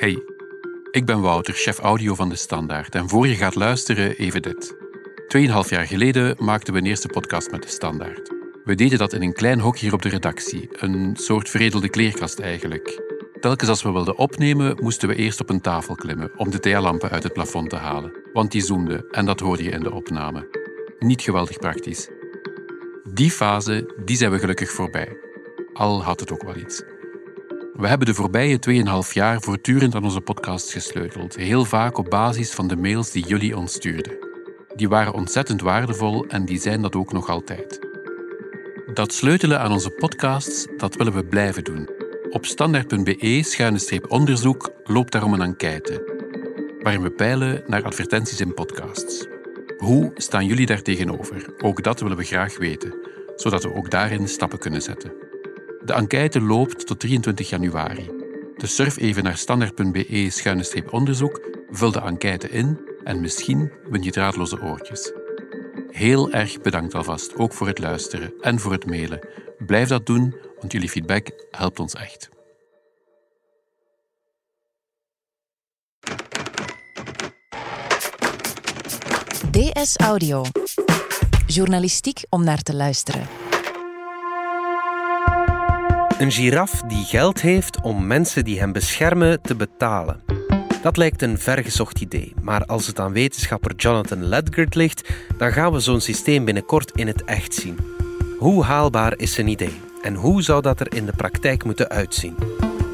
Hey, ik ben Wouter, chef audio van De Standaard. En voor je gaat luisteren, even dit. Tweeënhalf jaar geleden maakten we een eerste podcast met De Standaard. We deden dat in een klein hok hier op de redactie. Een soort veredelde kleerkast eigenlijk. Telkens als we wilden opnemen, moesten we eerst op een tafel klimmen om de thealampen uit het plafond te halen. Want die zoemden en dat hoorde je in de opname. Niet geweldig praktisch. Die fase, die zijn we gelukkig voorbij. Al had het ook wel iets. We hebben de voorbije 2,5 jaar voortdurend aan onze podcast gesleuteld, heel vaak op basis van de mails die jullie ons stuurden. Die waren ontzettend waardevol en die zijn dat ook nog altijd. Dat sleutelen aan onze podcasts, dat willen we blijven doen. Op standaard.be-onderzoek loopt daarom een enquête, waarin we peilen naar advertenties in podcasts. Hoe staan jullie daar tegenover? Ook dat willen we graag weten, zodat we ook daarin stappen kunnen zetten. De enquête loopt tot 23 januari. Dus surf even naar standaard.be-onderzoek, vul de enquête in en misschien win je draadloze oortjes. Heel erg bedankt alvast, ook voor het luisteren en voor het mailen. Blijf dat doen, want jullie feedback helpt ons echt. DS Audio. Journalistiek om naar te luisteren. Een giraf die geld heeft om mensen die hem beschermen te betalen. Dat lijkt een vergezocht idee, maar als het aan wetenschapper Jonathan Ledgard ligt, dan gaan we zo'n systeem binnenkort in het echt zien. Hoe haalbaar is zijn idee en hoe zou dat er in de praktijk moeten uitzien?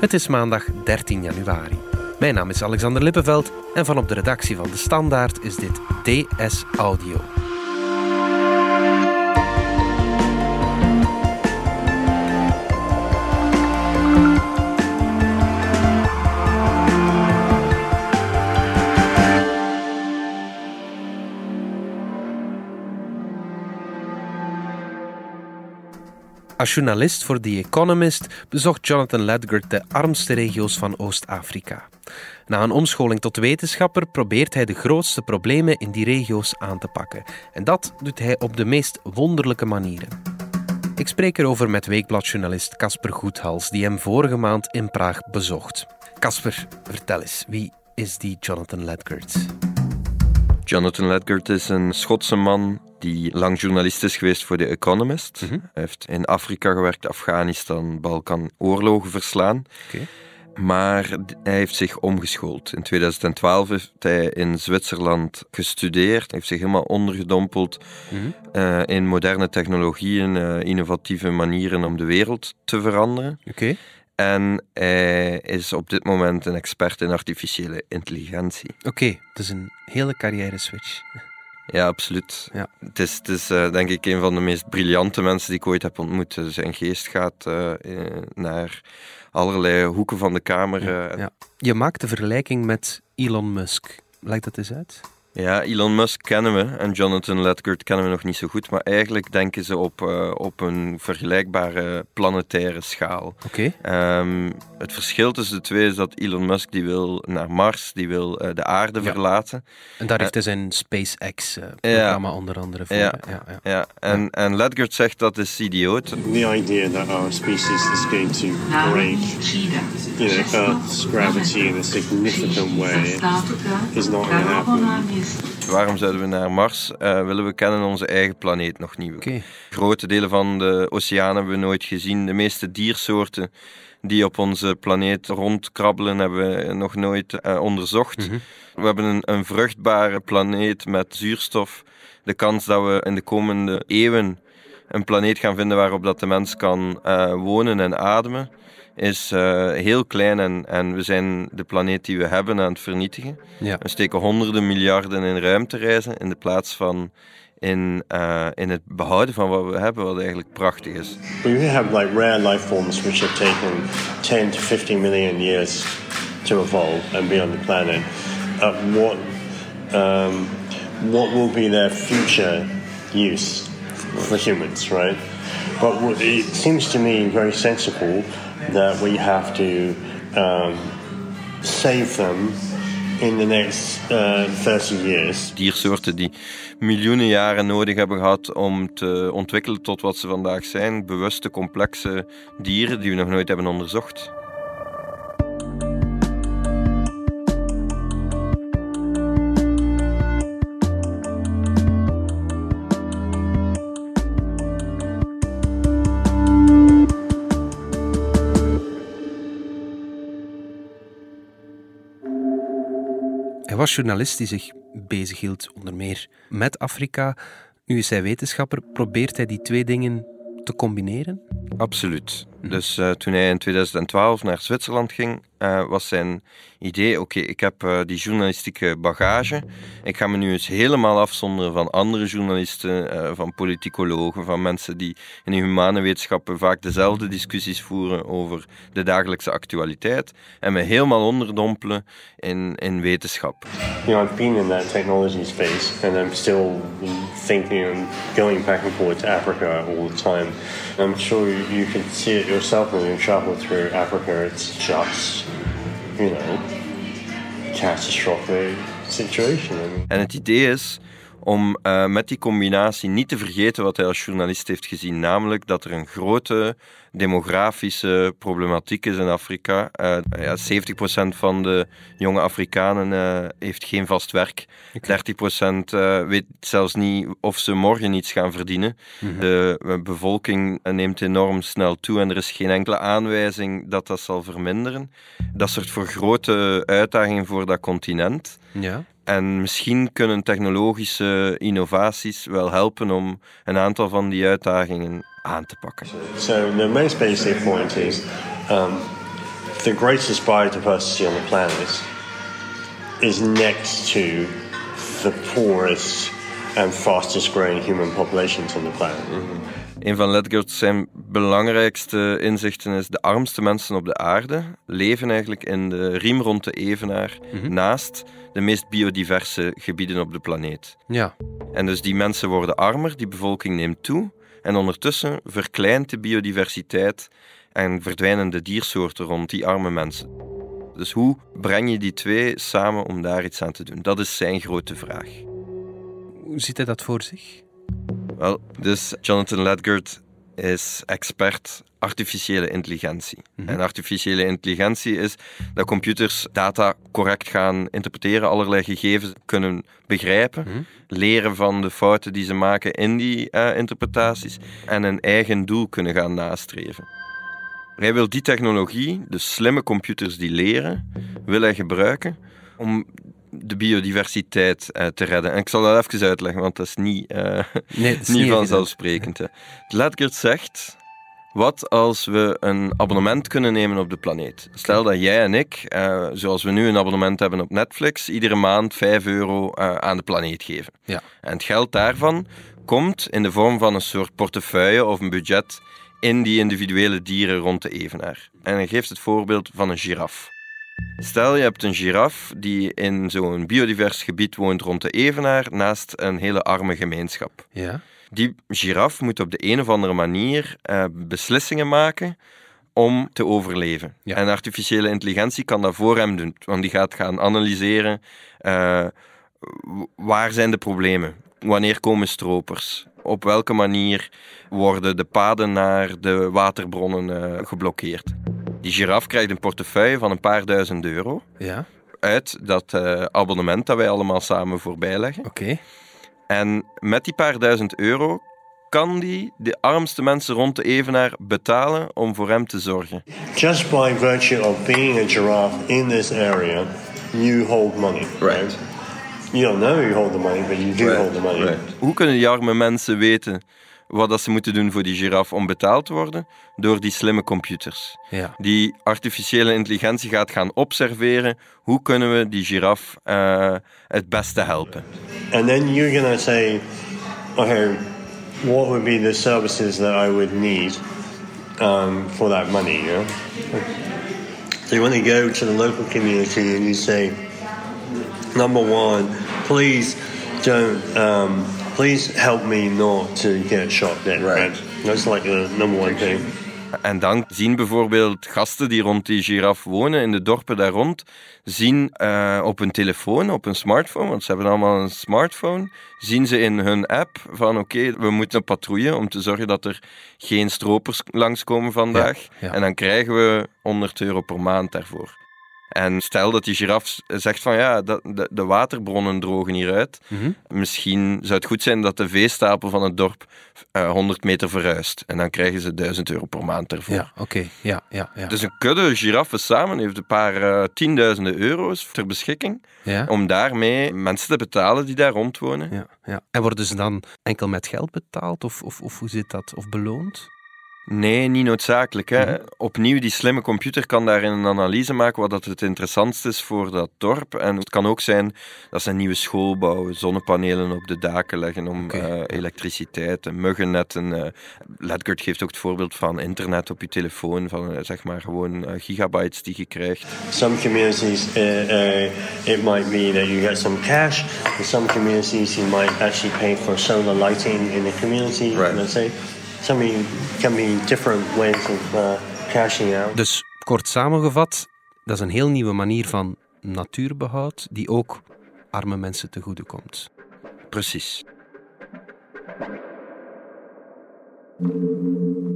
Het is maandag 13 januari. Mijn naam is Alexander Lippenveld en van op de redactie van De Standaard is dit DS Audio. Als journalist voor The Economist bezocht Jonathan Ledgard de armste regio's van Oost-Afrika. Na een omscholing tot wetenschapper probeert hij de grootste problemen in die regio's aan te pakken. En dat doet hij op de meest wonderlijke manieren. Ik spreek erover met weekbladjournalist Casper Goethals, die hem vorige maand in Praag bezocht. Casper, vertel eens, wie is die Jonathan Ledgard? Jonathan Ledgard is een Schotse man die lang journalist is geweest voor The Economist. Mhm. Hij heeft in Afrika gewerkt, Afghanistan, Balkan, oorlogen verslaan. Maar hij heeft zich omgeschoold. In 2012 heeft hij in Zwitserland gestudeerd. Hij heeft zich helemaal ondergedompeld Mhm. eh, in moderne technologieën, eh, innovatieve manieren om de wereld te veranderen. En hij is op dit moment een expert in artificiële intelligentie. Oké, dus een hele carrière switch. Ja, absoluut. Ja. Het is, het is eh, denk ik een van de meest briljante mensen die ik ooit heb ontmoet. Zijn geest gaat eh, eh, naar allerlei hoeken van de kamer. en- Ja. Je maakt de vergelijking met Elon Musk. Leg dat eens uit. Ja, Elon Musk kennen we en Jonathan Ledgard kennen we nog niet zo goed, maar eigenlijk denken ze op, eh, op een vergelijkbare planetaire schaal. Oké. Ehm, het verschil tussen de twee is dat Elon Musk die wil naar Mars, die wil eh, de aarde Ja. verlaten. En daar heeft hij zijn SpaceX-programma onder andere voor. Ja. Ja, ja. Ja, en, en Ledgard zegt dat is idioot. the idea that our species is going to break, you know, Earth's gravity in a significant way is not going to happen. Waarom zouden we naar Mars eh, willen? We kennen onze eigen planeet nog niet. Grote delen van de oceaan hebben we nooit gezien. De meeste diersoorten die op onze planeet rondkrabbelen hebben we nog nooit eh, onderzocht. Mhm. We hebben een, een vruchtbare planeet met zuurstof. De kans dat we in de komende eeuwen een planeet gaan vinden waarop dat de mens kan eh, wonen en ademen, is eh, heel klein. En, en we zijn de planeet die we hebben aan het vernietigen. Ja. We steken honderden miljarden in ruimtereizen in de plaats van in, eh, in het behouden van wat we hebben, wat eigenlijk prachtig is. We have like rare life forms which have taken 10 to 15 million years to evolve and be on the planet. Uh, what, um, what will be their future use for humans, right? But what- it seems to me very sensible that we have to um, save them in the next uh, 30 years. Diersoorten die miljoenen jaren nodig hebben gehad om te ontwikkelen tot wat ze vandaag zijn. Bewuste, complexe dieren die we nog nooit hebben onderzocht. Was journalist die zich bezighield onder meer met Afrika. Nu is hij wetenschapper. Probeert hij die twee dingen te combineren? Absoluut. Dus uh, toen hij in 2012 naar Zwitserland ging, uh, was zijn idee: oké, ik heb uh, die journalistieke bagage. Ik ga me nu eens helemaal afzonderen van andere journalisten, van politicologen, van mensen die in de humane wetenschappen vaak dezelfde discussies voeren over de dagelijkse actualiteit. En me helemaal onderdompelen in, in wetenschap. You know, I've been in that technology space and I'm still thinking and going back and forth to Africa all the time. I'm sure you can see it yourself when you travel through Africa. It's just, you know, catastrophic situation. Het idee is om uh, met die combinatie niet te vergeten wat hij als journalist heeft gezien, namelijk dat er een grote demografische problematiek is in Afrika. Uh, ja, 70% van de jonge Afrikanen uh, heeft geen vast werk. Okay. 30% weet zelfs niet of ze morgen iets gaan verdienen. Mm -hmm. De bevolking neemt enorm snel toe en er is geen enkele aanwijzing dat dat zal verminderen. Dat zorgt voor grote uitdagingen voor dat continent. Ja. En misschien kunnen technologische innovaties wel helpen om een aantal van die uitdagingen aan te pakken. So the most basic point is um, the greatest biodiversity on the planet is next to the poorest and fastest growing human populations on the planet. Mm -hmm. Een van Ledger's zijn belangrijkste inzichten is de armste mensen op de aarde leven eigenlijk in de riem rond de evenaar mm -hmm. naast de meest biodiverse gebieden op de planeet. Ja. En dus die mensen worden armer, die bevolking neemt toe en ondertussen verkleint de biodiversiteit en verdwijnen de diersoorten rond die arme mensen. Dus hoe breng je die twee samen om daar iets aan te doen? Dat is zijn grote vraag. Hoe ziet hij dat voor zich? Wel, dus Jonathan Ledgert is expert artificiële intelligentie. Mm -hmm. En artificiële intelligentie is dat computers data correct gaan interpreteren, allerlei gegevens kunnen begrijpen, mm -hmm. leren van de fouten die ze maken in die uh, interpretaties en een eigen doel kunnen gaan nastreven. Hij wil die technologie, de slimme computers die leren, wil hij gebruiken om de biodiversiteit uh, te redden. En ik zal dat even uitleggen, want dat is niet, uh, nee, is niet, niet vanzelfsprekend. Ledgert zegt, wat als we een abonnement kunnen nemen op de planeet? Stel dat jij en ik, uh, zoals we nu een abonnement hebben op Netflix, iedere maand 5 euro aan de planeet geven. Ja. En het geld daarvan komt in de vorm van een soort portefeuille of een budget in die individuele dieren rond de evenaar. En hij geeft het voorbeeld van een giraf. Stel je hebt een giraf die in zo'n biodivers gebied woont rond de Evenaar naast een hele arme gemeenschap. Ja. Die giraf moet op de een of andere manier uh, beslissingen maken om te overleven. Ja. En artificiële intelligentie kan dat voor hem doen, want die gaat gaan analyseren uh, waar zijn de problemen, wanneer komen stropers, op welke manier worden de paden naar de waterbronnen uh, geblokkeerd. Die giraf krijgt een portefeuille van een paar duizend euro. Ja. Uit dat uh, abonnement dat wij allemaal samen voorbijleggen. Oké. Okay. En met die paar duizend euro kan die de armste mensen rond de Evenaar betalen om voor hem te zorgen. Just by virtue of being a giraffe in this area, you hold money. Right. You don't know you hold the money, but you do right. hold the money. Right. Hoe kunnen die arme mensen weten wat dat ze moeten doen voor die giraf om betaald te worden? Door die slimme computers. Ja. Die artificiële intelligentie gaat gaan observeren hoe kunnen we die giraf uh, het beste helpen. And then you're going to say, okay, what would be the services that I would need um, for that money? You know? So you want to go to the local community and you say, number one, please don't um, please help me not to get shot dead. Right. That's like the number one thing. En dan zien bijvoorbeeld gasten die rond die giraf wonen, in de dorpen daar rond, zien uh, op hun telefoon, op hun smartphone, want ze hebben allemaal een smartphone, zien ze in hun app van oké, okay, we moeten een patrouille om te zorgen dat er geen stropers langskomen vandaag. Ja, ja. En dan krijgen we 100 euro per maand daarvoor. En stel dat die giraf zegt van ja, dat, de, de waterbronnen drogen hieruit. Mhm. Misschien zou het goed zijn dat de veestapel van het dorp eh, 100 meter verhuist. En dan krijgen ze 1000 euro per maand ervoor. Ja, oké. Ja, ja, ja. Dus een kudde giraffen samen heeft een paar eh, tienduizenden euro's ter beschikking ja. om daarmee mensen te betalen die daar rondwonen. Ja, ja. En worden ze dan enkel met geld betaald of, of, of hoe zit dat? Of beloond? Nee, niet noodzakelijk. Hè. Mhm. Opnieuw, die slimme computer kan daarin een analyse maken wat dat het interessantste is voor dat dorp. En het kan ook zijn dat ze een nieuwe school bouwen, zonnepanelen op de daken leggen om eh, elektriciteit, en muggennetten. eh Ledgert geeft ook het voorbeeld van internet op je telefoon, van eh, zeg maar gewoon gigabytes die je krijgt. Some communities, uh, uh, it might be that you get some cash. In some communities, you might actually pay for solar lighting in the community. Right. Let's say, uh. Dus kort samengevat, dat is een heel nieuwe manier van natuurbehoud die ook arme mensen te goede komt. Precies.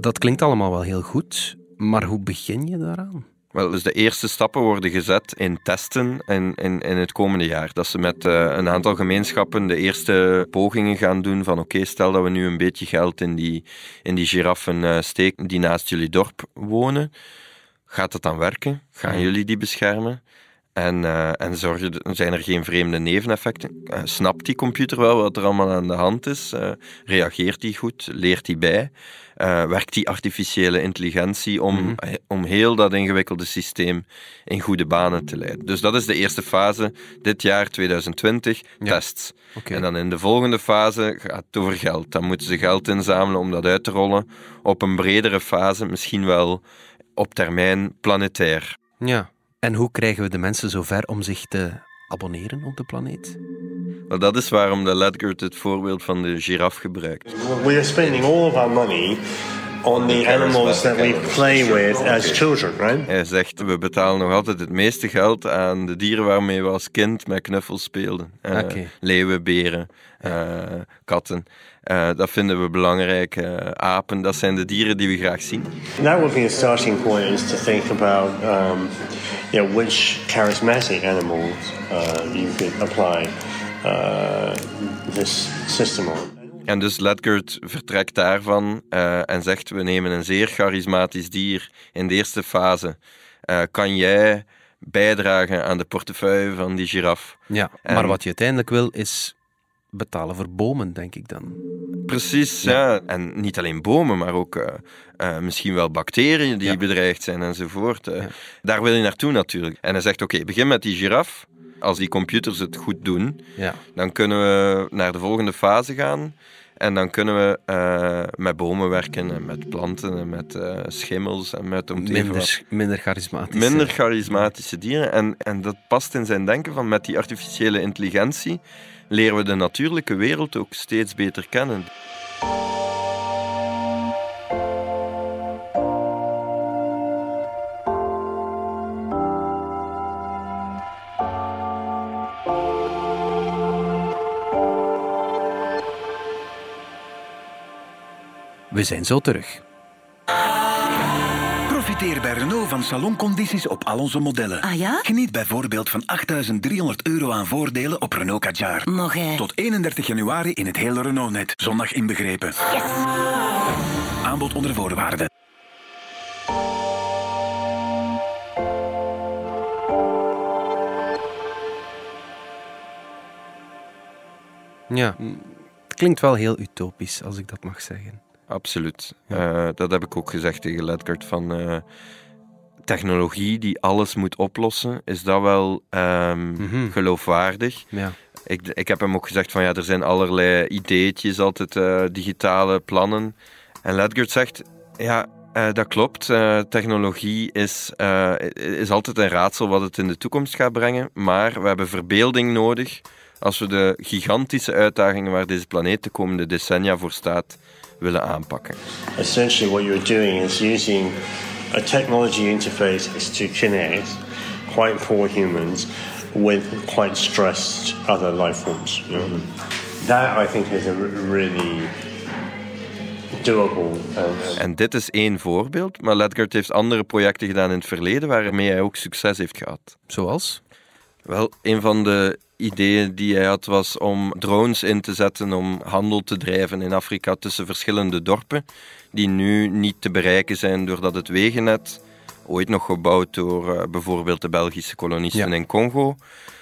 Dat klinkt allemaal wel heel goed, maar hoe begin je daaraan? Wel, dus de eerste stappen worden gezet in testen in, in, in het komende jaar. Dat ze met eh, een aantal gemeenschappen de eerste pogingen gaan doen van oké, stel dat we nu een beetje geld in die, in die giraffen eh, steken die naast jullie dorp wonen. Gaat dat dan werken? Gaan jullie die beschermen? En, eh, en zorgen, zijn er geen vreemde neveneffecten? Eh, snapt die computer wel wat er allemaal aan de hand is? Eh, reageert die goed? Leert die bij? Werkt die artificiële intelligentie om, Mhm. om heel dat ingewikkelde systeem in goede banen te leiden? Dus dat is de eerste fase, dit jaar 2020, Ja. tests. En dan in de volgende fase gaat het over geld. Dan moeten ze geld inzamelen om dat uit te rollen op een bredere fase, misschien wel op termijn planetair. Ja. En hoe krijgen we de mensen zover om zich te abonneren op de planeet? Maar dat is waarom de Ledgert het voorbeeld van de giraf gebruikt. We are spending all of our money on the animals that we play with as children, right? Hij zegt, we betalen nog altijd het meeste geld aan de dieren waarmee we als kind met knuffels speelden. Eh. Leeuwen, beren, eh, katten. Eh, dat vinden we belangrijk. Eh, apen, dat zijn de dieren die we graag zien. That would be a starting point is to think about um, you know, which charismatic animals uh, you could apply uh, this system on. En dus Ledgert vertrekt daarvan eh, en zegt, we nemen een zeer charismatisch dier in de eerste fase. Eh, kan jij bijdragen aan de portefeuille van die giraf? Ja, En- maar wat je uiteindelijk wil is betalen voor bomen, denk ik dan. Precies, ja. En niet alleen bomen, maar ook eh, eh, misschien wel bacteriën die Ja. bedreigd zijn enzovoort. Eh, Ja. Daar wil je naartoe natuurlijk. En hij zegt, oké, begin met die giraf. Als die computers het goed doen, Ja. dan kunnen we naar de volgende fase gaan. En dan kunnen we eh, met bomen werken en met planten en met eh, schimmels en met om Minder, minder charismatisch. minder charismatische dieren. En, en dat past in zijn denken van met die artificiële intelligentie leren we de natuurlijke wereld ook steeds beter kennen. We zijn zo terug. Profiteer bij Renault van saloncondities op al onze modellen. Ah ja? Geniet bijvoorbeeld van 8.300 euro aan voordelen op Renault Kadjar. Nog hè? Tot 31 januari in het hele Renault-net. Zondag inbegrepen. Aanbod onder voorwaarden. Ja, het klinkt wel heel utopisch, als ik dat mag zeggen. Absoluut. Eh, dat heb ik ook gezegd tegen Ledgert. Van eh, technologie die alles moet oplossen, is dat wel ehm, Mhm. geloofwaardig? Ja. Ik, ik heb hem ook gezegd van ja, er zijn allerlei ideetjes, altijd eh, digitale plannen. En Ledgert zegt, ja, dat klopt. Technologie is, is altijd een raadsel wat het in de toekomst gaat brengen. Maar we hebben verbeelding nodig als we de gigantische uitdagingen waar deze planeet de komende decennia voor staat willen aanpakken. Essentially, what you're doing is using a technology interface is to connect quite poor humans with quite stressed other life forms. you know. That I think is a really doable. And, En dit is één voorbeeld, maar Ledgert heeft andere projecten gedaan in het verleden waarmee hij ook succes heeft gehad. Zoals? Wel, een van de ideeën die hij had was om drones in te zetten om handel te drijven in Afrika tussen verschillende dorpen, die nu niet te bereiken zijn doordat het wegennet, ooit nog gebouwd door uh, bijvoorbeeld de Belgische kolonisten Ja. in Congo,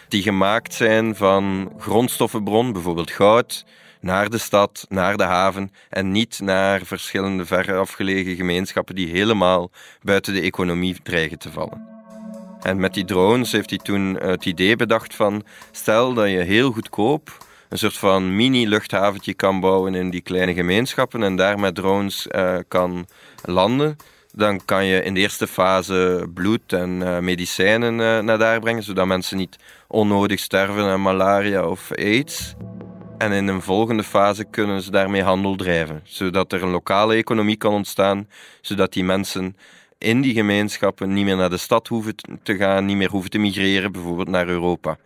die gemaakt zijn van grondstoffenbron, bijvoorbeeld goud, naar de stad, naar de haven en niet naar verschillende verre afgelegen gemeenschappen die helemaal buiten de economie dreigen te vallen. En met die drones heeft hij toen het idee bedacht van stel dat je heel goedkoop een soort van mini-luchthaventje kan bouwen in die kleine gemeenschappen en daar met drones eh, kan landen, dan kan je in de eerste fase bloed en eh, medicijnen eh, naar daar brengen, zodat mensen niet onnodig sterven aan malaria of aids. En in een volgende fase kunnen ze daarmee handel drijven, zodat er een lokale economie kan ontstaan, zodat die mensen in die gemeenschappen niet meer naar de stad hoeven te gaan, niet meer hoeven te migreren, bijvoorbeeld naar Europa.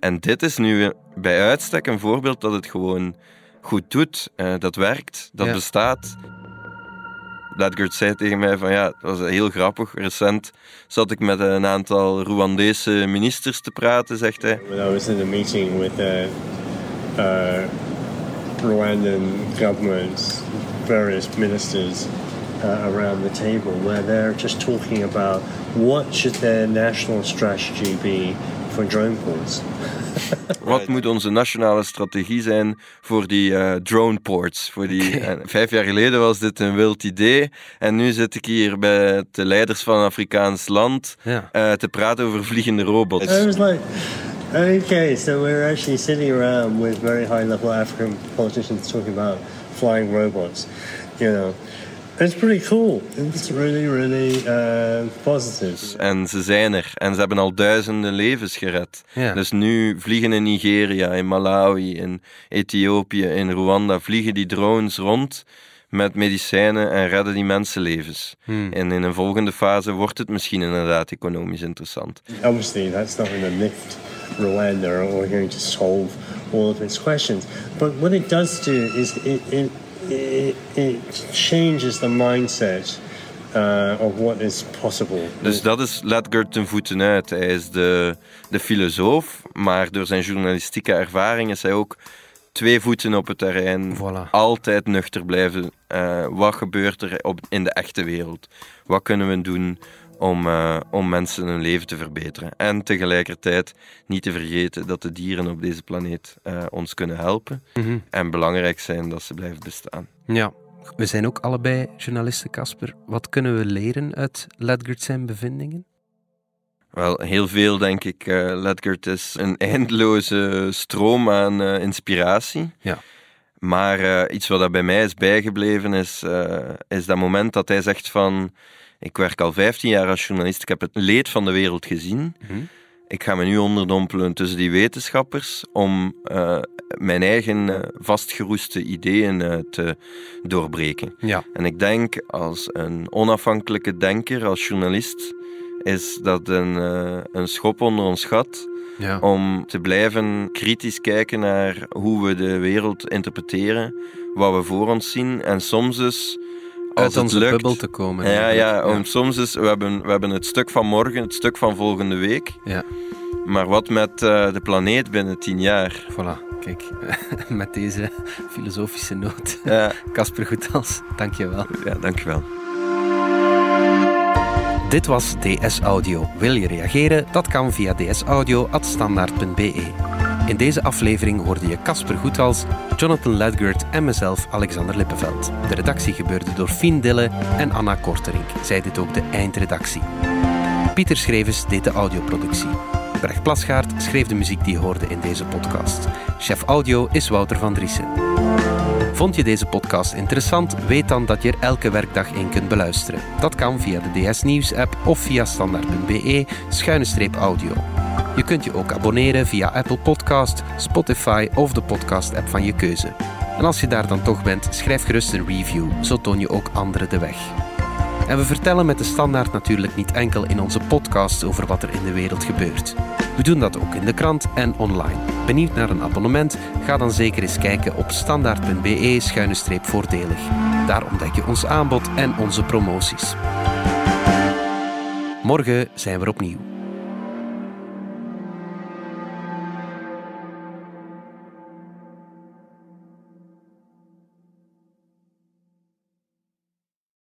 En dit is nu bij uitstek een voorbeeld dat het gewoon goed doet, eh, dat werkt, dat Ja. bestaat. Ledgert zei tegen mij van ja, het was heel grappig. Recent zat ik met een aantal Rwandese ministers te praten, zegt hij. when I was in a meeting with uh, uh, Rwandan governments, various ministers uh, around the table, where they're just talking about what should their national strategy be for drone ports. Wat moet onze nationale strategie zijn voor die eh, drone ports? Voor die, en vijf jaar geleden was dit een wild idee. En nu zit ik hier bij de leiders van een Afrikaans land Ja. eh, te praten over vliegende robots. I was like, okay, so we're actually sitting around with very high level African politicians talking about flying robots, you know. It's pretty cool. It's really, really uh, positive. En ze zijn er. En ze hebben al duizenden levens gered. Dus nu vliegen in Nigeria, in Malawi, in Ethiopië, in Rwanda, vliegen die drones rond met medicijnen en redden die mensenlevens. En in een volgende fase wordt het misschien inderdaad economisch interessant. Obviously, that's not going to lift Rwanda or going to solve all of its questions. But what it does do is it, it, it, it changes the mindset uh, of what is possible. Dus dat is Ledgert ten voeten uit. Hij is de, de filosoof, maar door zijn journalistieke ervaring is hij ook twee voeten op het terrein. Voilà. Altijd nuchter blijven. Eh, wat gebeurt er op, in de echte wereld? Wat kunnen we doen om, eh, om mensen hun leven te verbeteren? En tegelijkertijd niet te vergeten dat de dieren op deze planeet eh, ons kunnen helpen. En belangrijk zijn dat ze blijven bestaan. Ja. We zijn ook allebei journalisten, Casper. Wat kunnen we leren uit Ledgert zijn bevindingen? Wel, heel veel denk ik. eh Ledgert is een eindeloze stroom aan inspiratie. Ja. Maar iets wat bij mij is bijgebleven is, is dat moment dat hij zegt van... Ik werk al 15 jaar als journalist, ik heb het leed van de wereld gezien. Ik ga me nu onderdompelen tussen die wetenschappers om eh, mijn eigen eh, vastgeroeste ideeën eh, te doorbreken. Ja. En ik denk als een onafhankelijke denker, als journalist, is dat een, een schop onder ons gat Ja. om te blijven kritisch kijken naar hoe we de wereld interpreteren, wat we voor ons zien. En soms dus, Uit onze lukt, bubbel te komen. ja, eigenlijk. ja, om soms is, we hebben, we hebben het stuk van morgen, het stuk van volgende week. Ja. Maar wat met eh, de planeet binnen tien jaar? Voilà, kijk, met deze filosofische noot. Ja, Casper Goethals, dank je wel. ja dankjewel. Dit was DS Audio. Wil je reageren? Dat kan via dsaudio.standaard.be. In deze aflevering hoorde je Casper Goethals, Jonathan Ledgert en mezelf, Alexander Lippenveld. De redactie gebeurde door Fien Dille en Anna Korterink. Zij dit ook de eindredactie. Pieter Schrevens deed de audioproductie. Brecht Plasgaard schreef de muziek die je hoorde in deze podcast. Chef audio is Wouter van Driessen. Vond je deze podcast interessant? Weet dan dat je er elke werkdag in kunt beluisteren. Dat kan via de DS Nieuws app of via standaard.be schuine streep audio. Je kunt je ook abonneren via Apple Podcast, Spotify of de podcast app van je keuze. En als je daar dan toch bent, schrijf gerust een review, zo toon je ook anderen de weg. En we vertellen met de standaard natuurlijk niet enkel in onze podcast over wat er in de wereld gebeurt. We doen dat ook in de krant en online. Benieuwd naar een abonnement? Ga dan zeker eens kijken op standaard.be-voordelig. Daar ontdek je ons aanbod en onze promoties. Morgen zijn we opnieuw.